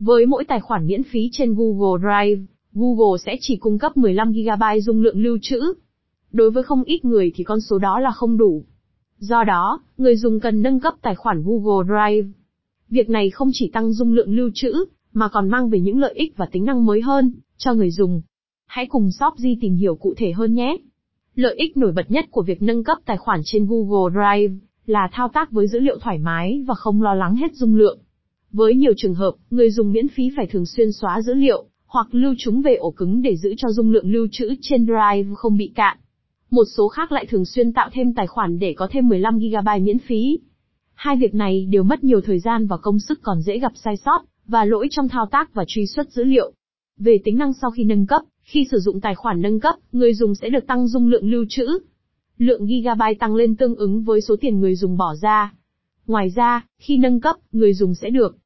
Với mỗi tài khoản miễn phí trên Google Drive, Google sẽ chỉ cung cấp 15GB dung lượng lưu trữ. Đối với không ít người thì con số đó là không đủ. Do đó, người dùng cần nâng cấp tài khoản Google Drive. Việc này không chỉ tăng dung lượng lưu trữ, mà còn mang về những lợi ích và tính năng mới hơn cho người dùng. Hãy cùng Shopji tìm hiểu cụ thể hơn nhé. Lợi ích nổi bật nhất của việc nâng cấp tài khoản trên Google Drive là thao tác với dữ liệu thoải mái và không lo lắng hết dung lượng. Với nhiều trường hợp, người dùng miễn phí phải thường xuyên xóa dữ liệu, hoặc lưu chúng về ổ cứng để giữ cho dung lượng lưu trữ trên Drive không bị cạn. Một số khác lại thường xuyên tạo thêm tài khoản để có thêm 15GB miễn phí. Hai việc này đều mất nhiều thời gian và công sức còn dễ gặp sai sót, và lỗi trong thao tác và truy xuất dữ liệu. Về tính năng sau khi nâng cấp, khi sử dụng tài khoản nâng cấp, người dùng sẽ được tăng dung lượng lưu trữ. Lượng gigabyte tăng lên tương ứng với số tiền người dùng bỏ ra. Ngoài ra, khi nâng cấp, người dùng sẽ được